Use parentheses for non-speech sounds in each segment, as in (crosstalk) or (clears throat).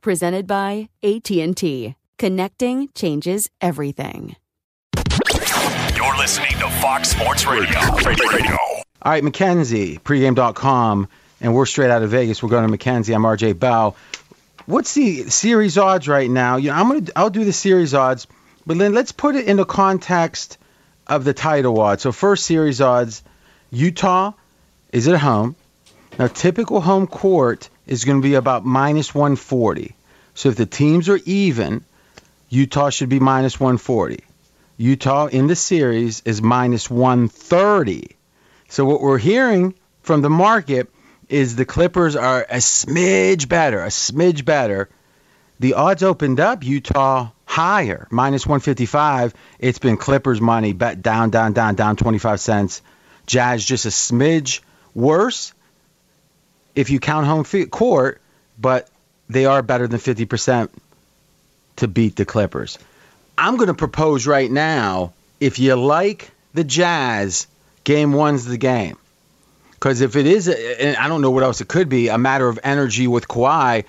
Presented by AT&T. Connecting changes everything. You're listening to Fox Sports Radio. Radio. All right, McKenzie, pregame.com, and we're straight out of Vegas. We're going to McKenzie. I'm RJ Bell. What's the series odds right now? You know, I'm gonna I'll do the series odds, but then let's put it in the context of the title odds. So first series odds, Utah is at home. Now typical home court is going to be about minus 140. So if the teams are even, Utah should be minus 140. Utah in the series is minus 130. So what we're hearing from the market is the Clippers are a smidge better, a smidge better. The odds opened up Utah higher, minus 155. It's been Clippers money, bet down, down, down, down 25 cents. Jazz just a smidge worse if you count home court, but they are better than 50% to beat the Clippers. I'm going to propose right now if you like the Jazz, game one's the game. Because if it is, and I don't know what else it could be, a matter of energy with Kawhi,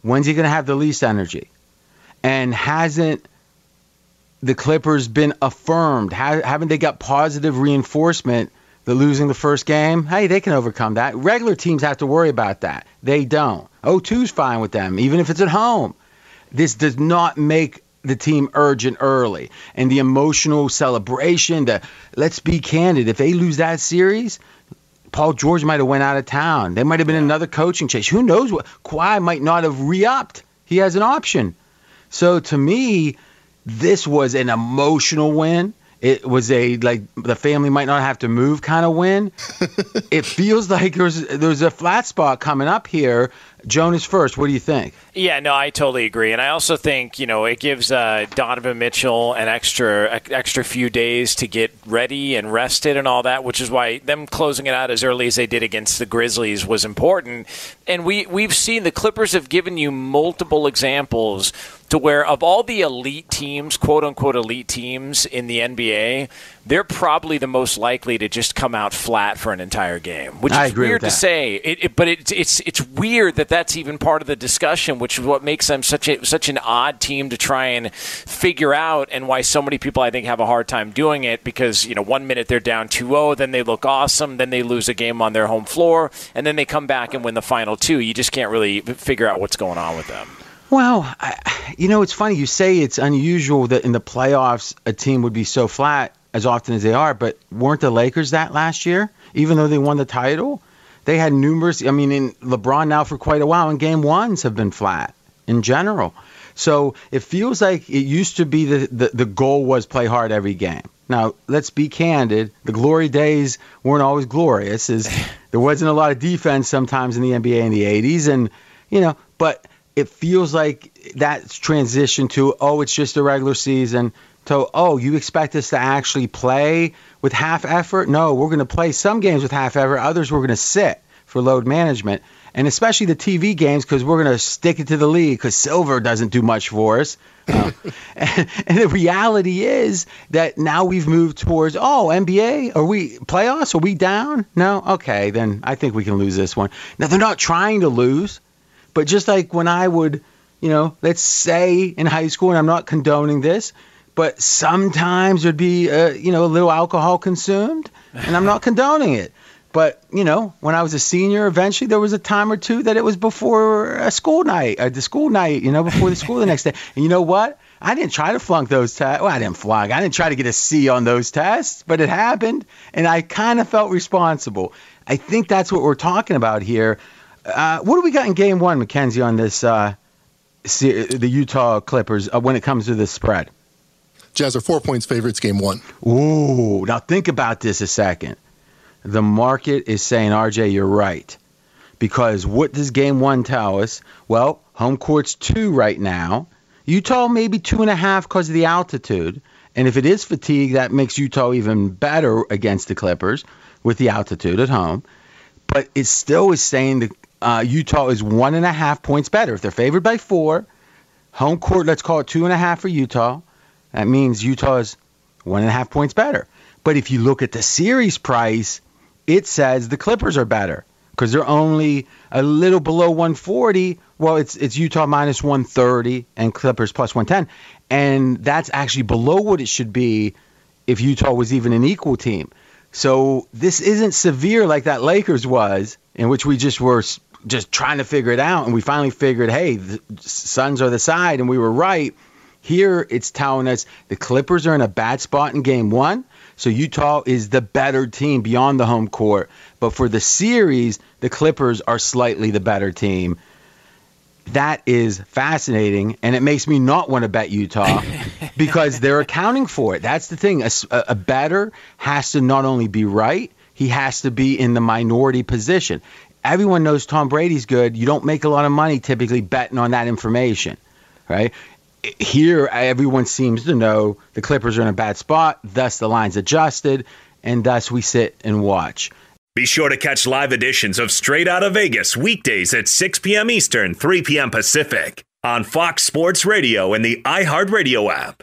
when's he going to have the least energy? And hasn't the Clippers been affirmed? Haven't they got positive reinforcement the losing the first game, hey, they can overcome that. Regular teams have to worry about that. They don't. 0-2's fine with them, even if it's at home. This does not make the team urgent early. And the emotional celebration, the let's be candid, if they lose that series, Paul George might have went out of town. There might have been another coaching change. Who knows what Kawhi might not have re-upped. He has an option. So to me, this was an emotional win it was a like the family might not have to move kind of win. (laughs) it feels like there's there's a flat spot coming up here. Jonas first. What do you think? Yeah, no, I totally agree, and I also think you know it gives uh, Donovan Mitchell an extra extra few days to get ready and rested and all that, which is why them closing it out as early as they did against the Grizzlies was important. And we we've seen the Clippers have given you multiple examples to where of all the elite teams, quote unquote elite teams in the NBA, they're probably the most likely to just come out flat for an entire game, which I is weird to say. It, it, but it's it's it's weird that that's even part of the discussion, which is what makes them such a such an odd team to try and figure out, and why so many people I think have a hard time doing it because you know one minute they're down 2-0, then they look awesome, then they lose a game on their home floor, and then they come back and win the final two. You just can't really figure out what's going on with them. Well, I, you know, it's funny. You say it's unusual that in the playoffs a team would be so flat as often as they are, but weren't the Lakers that last year? Even though they won the title, they had numerous. I mean, in LeBron now for quite a while, and game ones have been flat. in general. So it feels like it used to be the, the, the goal was play hard every game. Now, let's be candid. The glory days weren't always glorious. As (laughs) there wasn't a lot of defense sometimes in the NBA in the 80s. And, you know, but it feels like that's transitioned to, oh, it's just a regular season. To, oh, you expect us to actually play with half effort? No, we're going to play some games with half effort. Others we're going to sit for load management and especially the TV games because we're going to stick it to the league because silver doesn't do much for us. Um, and, (laughs) and, the reality is that now we've moved towards oh NBA are we playoffs are we down no okay then I think we can lose this one now they're not trying to lose but just like when I would you know let's say in high school and I'm not condoning this but sometimes there'd be uh, you know a little alcohol consumed and I'm not (laughs) condoning it but you know, when I was a senior, eventually there was a time or two that it was before a school night, uh, the school night, you know, before the school the next day. And you know what? I didn't try to flunk those tests. Well, I didn't flunk. I didn't try to get a C on those tests, but it happened, and I kind of felt responsible. I think that's what we're talking about here. Uh, what do we got in Game One, Mackenzie, on this uh, the Utah Clippers uh, when it comes to the spread? Jazz are four points favorites. Game one. Ooh, now think about this a second the market is saying, RJ, you're right. Because what does game one tell us? Well, home court's two right now. Utah maybe two and a half because of the altitude. And if it is fatigue, that makes Utah even better against the Clippers with the altitude at home. But it still is saying that uh, Utah is one and a half points better. If they're favored by four, home court, let's call it two and a half for Utah. That means Utah's one and a half points better. But if you look at the series price, it says the Clippers are better because they're only a little below 140. Well, it's it's Utah minus 130 and Clippers plus 110, and that's actually below what it should be if Utah was even an equal team. So this isn't severe like that Lakers was, in which we just were just trying to figure it out, and we finally figured, hey, the Suns are the side, and we were right. Here it's telling us the Clippers are in a bad spot in Game One so Utah is the better team beyond the home court. But for the series, the Clippers are slightly the better team. That is fascinating, and it makes me not want to bet Utah (laughs) because they're accounting for it. That's the thing. A, a bettor has to not only be right, he has to be in the minority position. Everyone knows Tom Brady's good. You don't make a lot of money typically betting on that information, right? Here everyone seems to know the Clippers are in a bad spot, thus the line's adjusted, and thus we sit and watch. Be sure to catch live editions of Straight Out of Vegas weekdays at 6 p.m. Eastern, 3 p.m. Pacific on Fox Sports Radio and the iHeartRadio app.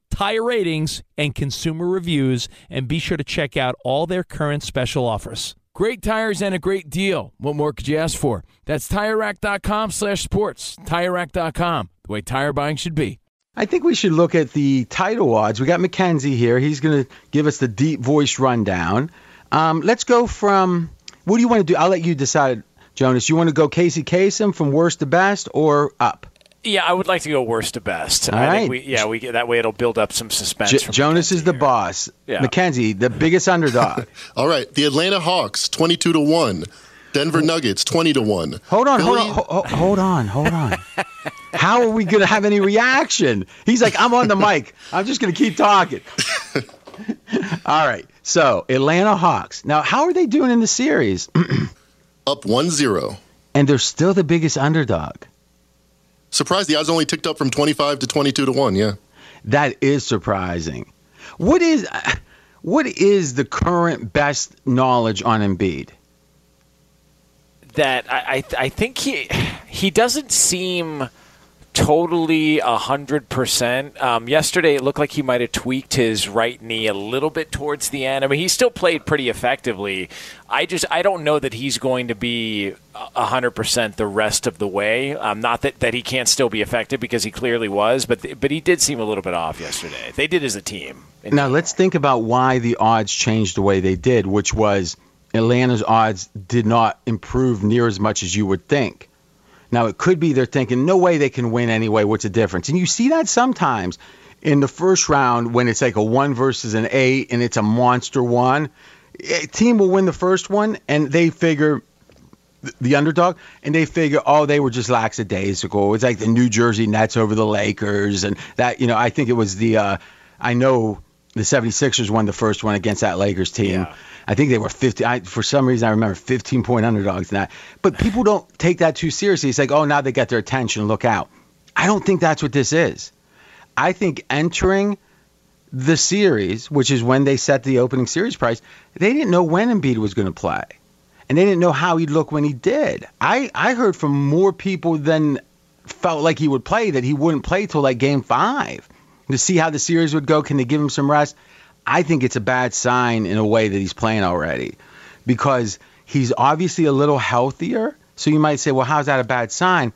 tire ratings, and consumer reviews, and be sure to check out all their current special offers. Great tires and a great deal. What more could you ask for? That's TireRack.com slash sports. TireRack.com, the way tire buying should be. I think we should look at the title odds. We got Mackenzie here. He's going to give us the deep voice rundown. Um, let's go from, what do you want to do? I'll let you decide, Jonas. You want to go Casey Kasem from worst to best or up? Yeah, I would like to go worst to best. All I right. think we, yeah, we that way it'll build up some suspense. J- from Jonas is the here. boss. Yeah. Mackenzie, the biggest underdog. (laughs) All right, the Atlanta Hawks, 22 to 1. Denver Nuggets, 20 to 1. Hold on, hold on, ho- ho- hold on, hold on. How are we going to have any reaction? He's like, I'm on the mic. I'm just going to keep talking. (laughs) All right. So, Atlanta Hawks. Now, how are they doing in the series? (clears throat) Up 1 0. and they're still the biggest underdog. Surprised the odds only ticked up from 25 to 22 to 1, yeah. That is surprising. What is what is the current best knowledge on Embiid? that I, I I think he he doesn't seem totally a hundred percent. Um, yesterday, it looked like he might have tweaked his right knee a little bit towards the end. I mean, he still played pretty effectively. I just I don't know that he's going to be a hundred percent the rest of the way. Um, not that, that he can't still be effective because he clearly was, but but he did seem a little bit off yesterday. They did as a team. Now let's think about why the odds changed the way they did, which was Atlanta's odds did not improve near as much as you would think. Now it could be they're thinking, no way they can win anyway. What's the difference? And you see that sometimes in the first round when it's like a one versus an eight and it's a monster one. A team will win the first one and they figure the underdog, and they figure, oh, they were just lackadaisical. It's like the New Jersey Nets over the Lakers, and that, you know, I think it was the, uh, I know the 76ers won the first one against that Lakers team. I think they were 50. I, for some reason, I remember 15 point underdogs in that. But people don't take that too seriously. It's like, oh, now they got their attention. Look out. I don't think that's what this is. I think entering the series, which is when they set the opening series price, they didn't know when Embiid was going to play. And they didn't know how he'd look when he did. I, I heard from more people than felt like he would play that he wouldn't play till like game five to see how the series would go. Can they give him some rest? I think it's a bad sign in a way that he's playing already because he's obviously a little healthier. So you might say, well, how's that a bad sign?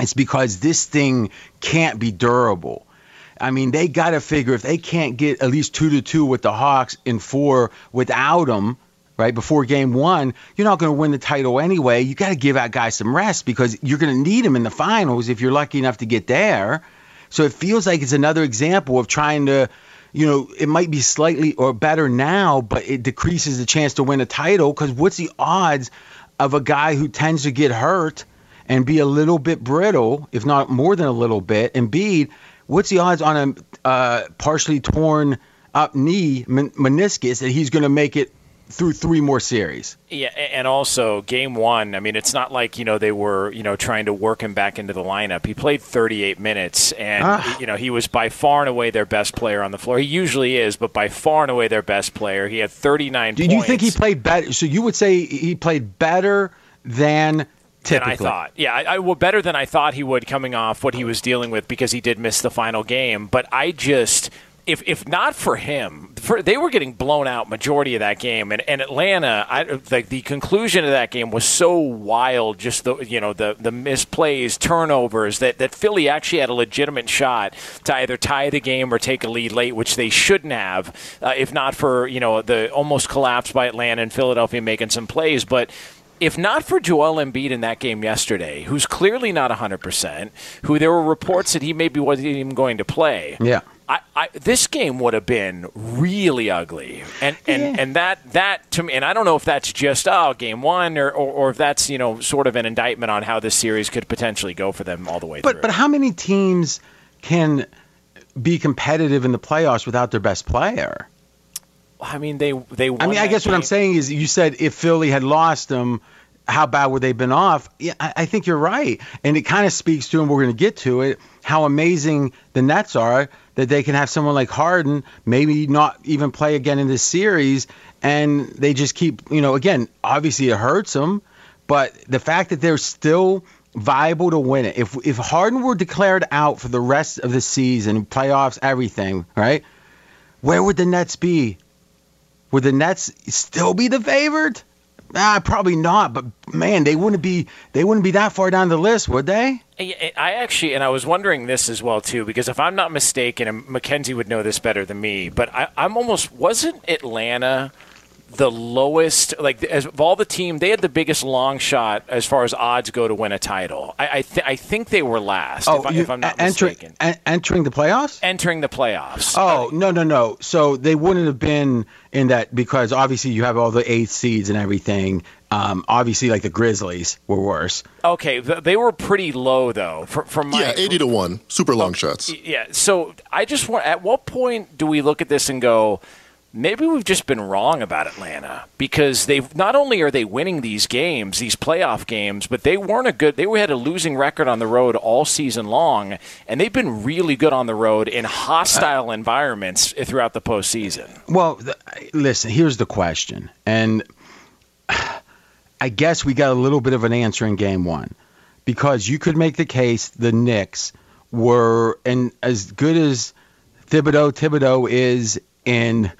It's because this thing can't be durable. I mean, they got to figure if they can't get at least two to two with the Hawks in four without him, right, before game one, you're not going to win the title anyway. You got to give that guy some rest because you're going to need him in the finals if you're lucky enough to get there. So it feels like it's another example of trying to, you know, it might be slightly or better now, but it decreases the chance to win a title because what's the odds of a guy who tends to get hurt and be a little bit brittle, if not more than a little bit, Embiid, what's the odds on a uh, partially torn up knee men- meniscus that he's going to make it through three more series. Yeah, and also game one. I mean, it's not like you know they were you know trying to work him back into the lineup. He played 38 minutes, and Ah. you know he was by far and away their best player on the floor. He usually is, but by far and away their best player. He had 39 Did points. you think he played better? So you would say he played better than than typically? I thought. Yeah, I, I well better than I thought he would coming off what he was dealing with because he did miss the final game. But I just. If, if not for him, for, they were getting blown out majority of that game, and, and Atlanta, I, like the conclusion of that game was so wild. Just the you know the the misplays, turnovers that that Philly actually had a legitimate shot to either tie the game or take a lead late, which they shouldn't have, uh, if not for you know the almost collapse by Atlanta and Philadelphia making some plays, but if not for Joel Embiid in that game yesterday, who's clearly not 100%, who there were reports that he maybe wasn't even going to play. Yeah. I, I, this game would have been really ugly, and and, and that that to me, and I don't know if that's just oh game one, or, or or if that's you know sort of an indictment on how this series could potentially go for them all the way But through. but how many teams can be competitive in the playoffs without their best player? I mean, they they. I mean, I guess what I'm saying is, you said if Philly had lost them, how bad would they have been off? Yeah, I, I think you're right, and it kind of speaks to, and we're going to get to it, how amazing the Nets are that they can have someone like Harden maybe not even play again in this series, and they just keep, you know, again, obviously it hurts them, but the fact that they're still viable to win it. If if Harden were declared out for the rest of the season, playoffs, everything, right? Where would the Nets be? Would the Nets still be the favorite? Ah, probably not. But man, they wouldn't be. They wouldn't be that far down the list, would they? I actually, and I was wondering this as well too, because if I'm not mistaken, and Mackenzie would know this better than me, but I, I'm almost wasn't Atlanta the lowest, like as of all the team, they had the biggest long shot as far as odds go to win a title. I I, th- I think they were last, if, I, Oh, you- if I'm not entering mistaken. e- entering the playoffs. Entering the playoffs. Oh no no no! So they wouldn't have been in that because obviously you have all the eighth seeds and everything. Um, obviously, like the Grizzlies were worse. Okay, th- they were pretty low though. From, from my Yeah, 80 to 1. Super long shots. Yeah. So I just want. At what point do we look at this and go? Maybe we've just been wrong about Atlanta because they've not only are they winning these games, these playoff games, but they weren't a good. They had a losing record on the road all season long, and they've been really good on the road in hostile environments throughout the postseason. Well, listen. Here's the question, and I guess we got a little bit of an answer in Game One because you could make the case the Knicks were, and as good as Thibodeau Thibodeau is in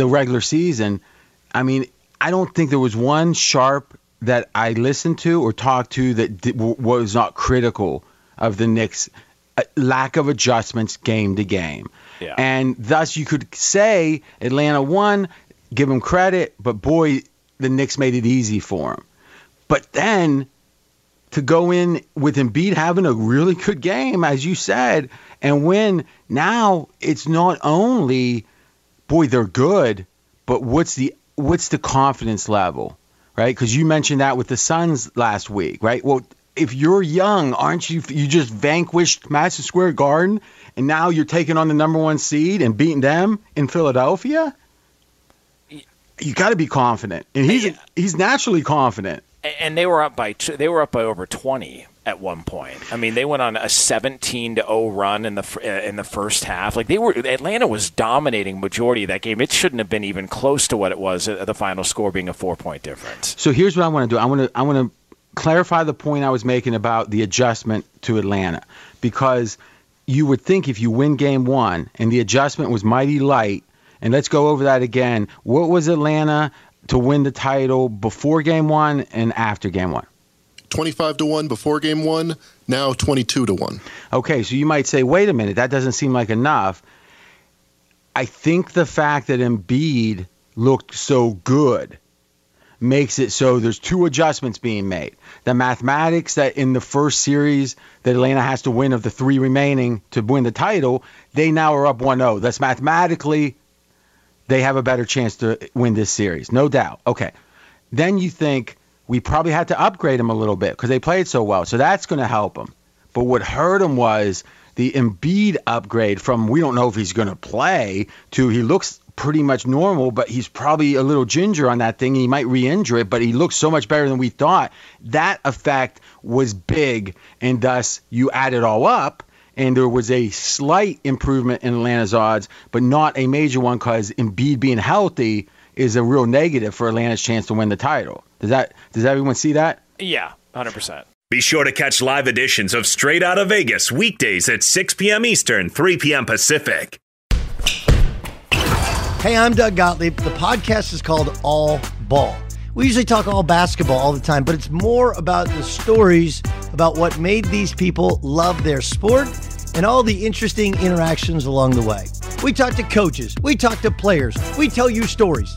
the regular season, I mean, I don't think there was one sharp that I listened to or talked to that was not critical of the Knicks' uh, lack of adjustments game to game. Yeah. And thus you could say Atlanta won, give them credit, but boy, the Knicks made it easy for them. But then to go in with Embiid having a really good game, as you said, and win, now it's not only boy they're good, but what's the what's the confidence level, right? Because you mentioned that with the Suns last week, right? Well, if you're young, aren't you? You just vanquished Madison Square Garden, and now you're taking on the number one seed and beating them in Philadelphia. You got to be confident, and he's he's naturally confident. And they were up by t- they were up by over twenty at one point. I mean, they went on a seventeen to zero run in the uh, in the first half. Like they were Atlanta was dominating majority of that game. It shouldn't have been even close to what it was the final score being a four point difference. So here's what I want to do. I want to I want to clarify the point I was making about the adjustment to Atlanta because you would think if you win game 1 and the adjustment was mighty light and let's go over that again. What was Atlanta to win the title before game 1 and after game 1? 25 to 1 before game 1, now 22 to 1. Okay, so you might say, wait a minute, that doesn't seem like enough. I think the fact that Embiid looked so good makes it so there's two adjustments being made. The mathematics that in the first series that Atlanta has to win of the three remaining to win the title, they now are up 1-0. That's mathematically they have a better chance to win this series, no doubt. Okay. Then you think we probably had to upgrade him a little bit because they played so well. So that's going to help him. But what hurt him was the Embiid upgrade from we don't know if he's going to play to he looks pretty much normal, but he's probably a little ginger on that thing. And he might re-injure it, but he looks so much better than we thought. That effect was big, and thus you add it all up, and there was a slight improvement in Atlanta's odds, but not a major one because Embiid being healthy is a real negative for Atlanta's chance to win the title. Does that? Does everyone see that? Yeah, hundred percent. Be sure to catch live editions of Straight Out of Vegas weekdays at 6 p.m. Eastern, 3 p.m. Pacific. Hey, I'm Doug Gottlieb. The podcast is called All Ball. We usually talk all basketball all the time, but it's more about the stories about what made these people love their sport and all the interesting interactions along the way. We talk to coaches, we talk to players, we tell you stories.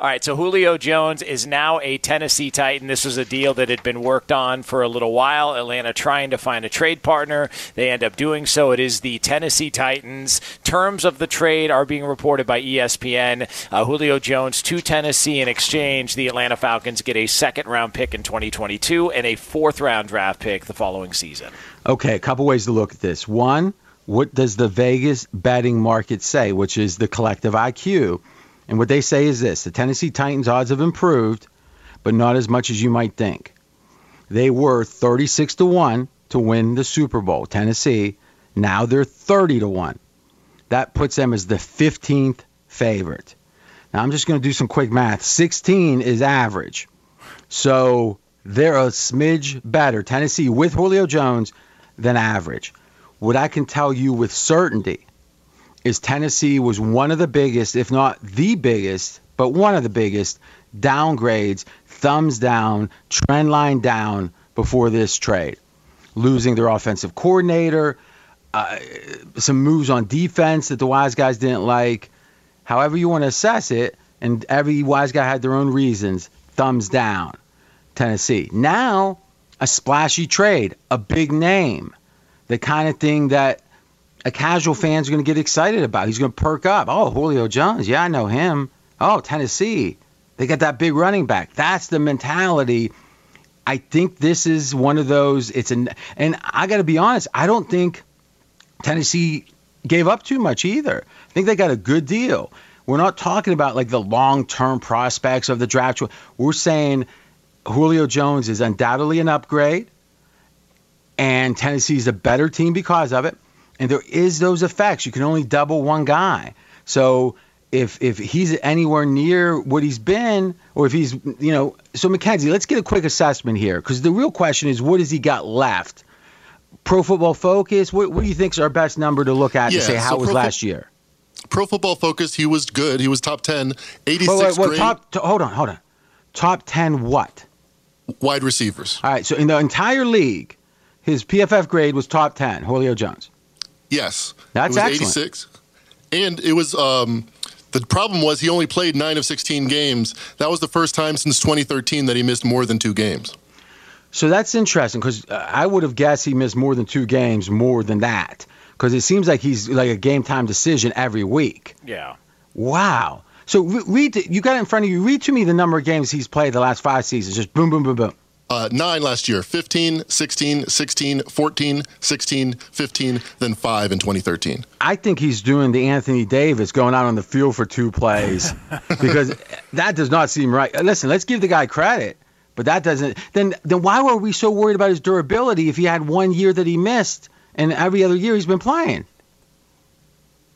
All right, so Julio Jones is now a Tennessee Titan. This was a deal that had been worked on for a little while. Atlanta trying to find a trade partner. They end up doing so. It is the Tennessee Titans. Terms of the trade are being reported by ESPN. Uh, Julio Jones to Tennessee in exchange. The Atlanta Falcons get a second round pick in 2022 and a fourth round draft pick the following season. Okay, a couple ways to look at this. One, what does the Vegas betting market say, which is the collective IQ? And what they say is this the Tennessee Titans odds have improved, but not as much as you might think. They were 36 to 1 to win the Super Bowl, Tennessee. Now they're 30 to 1. That puts them as the 15th favorite. Now I'm just going to do some quick math. 16 is average. So they're a smidge better, Tennessee with Julio Jones, than average. What I can tell you with certainty is Tennessee was one of the biggest, if not the biggest, but one of the biggest downgrades, thumbs down, trend line down before this trade. Losing their offensive coordinator, uh, some moves on defense that the wise guys didn't like. However, you want to assess it, and every wise guy had their own reasons. Thumbs down, Tennessee. Now, a splashy trade, a big name, the kind of thing that a casual fan's are going to get excited about. He's going to perk up. Oh, Julio Jones. Yeah, I know him. Oh, Tennessee. They got that big running back. That's the mentality. I think this is one of those. It's an, and I got to be honest. I don't think Tennessee gave up too much either. I think they got a good deal. We're not talking about like the long-term prospects of the draft. We're saying Julio Jones is undoubtedly an upgrade, and Tennessee is a better team because of it. And there is those effects. You can only double one guy. So if if he's anywhere near what he's been, or if he's you know, so McKenzie, let's get a quick assessment here because the real question is what has he got left? Pro Football Focus, what, what do you think is our best number to look at Yeah, to say how so was Pro last Fo- year? Pro Football Focus, he was good. He was top 10, 86 Wait, wait, wait, grade top, hold on, hold on. Top ten what? wide receivers. All right, so in the entire league, his PFF grade was top ten. Julio Jones. Yes. That's it was excellent. 86. And it was um the problem was he only played 9 of 16 games. That was the first time since 2013 that he missed more than 2 games. So that's interesting because I would have guessed he missed more than two games, more than that, because it seems like he's like a game time decision every week. Yeah. Wow. So re- read, to, you got it in front of you. Read to me the number of games he's played the last five seasons. Just boom, boom, boom, boom. Uh, 9 last year, 15, 16, 16, 14, 16, 15, then 5 in 2013. I think he's doing the Anthony Davis going out on the field for two plays (laughs) because that does not seem right. Listen, let's give the guy credit, but that doesn't. Then, then why were we so worried about his durability if he had one year that he missed and every other year he's been playing?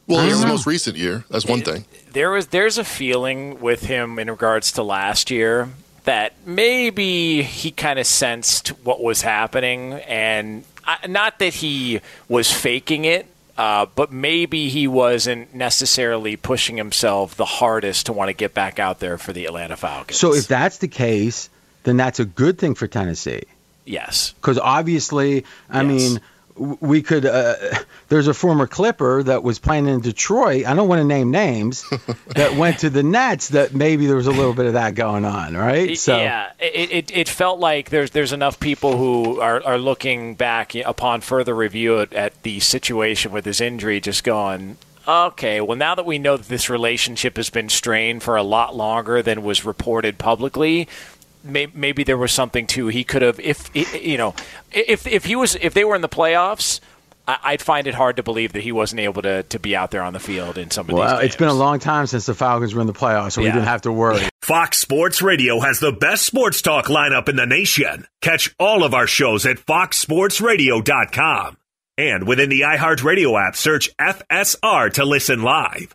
Well, I this is the most recent year. That's one thing. There was there's a feeling with him in regards to last year that maybe he kind of sensed what was happening, and I, not that he was faking it. Uh, but maybe he wasn't necessarily pushing himself the hardest to want to get back out there for the Atlanta Falcons. So if that's the case, then that's a good thing for Tennessee. yes, Because obviously, I Yes. mean, we could. Uh, there's a former Clipper that was playing in Detroit. I don't want to name names (laughs) that went to the Nets. That maybe there was a little bit of that going on, right? So yeah, it, it, it felt like there's there's enough people who are, are looking back upon further review at, at the situation with his injury, just going, okay, well now that we know that this relationship has been strained for a lot longer than was reported publicly. May- Maybe there was something too. he could have if you know if if he was if they were in the playoffs, I- I'd find it hard to believe that he wasn't able to, to be out there on the field in some of well, these. it's been a long time since the Falcons were in the playoffs, so we didn't have to worry. (laughs) Fox Sports Radio has the best sports talk lineup in the nation. Catch all of our shows at foxsportsradio.com. And within the iHeartRadio app, search FSR to listen live.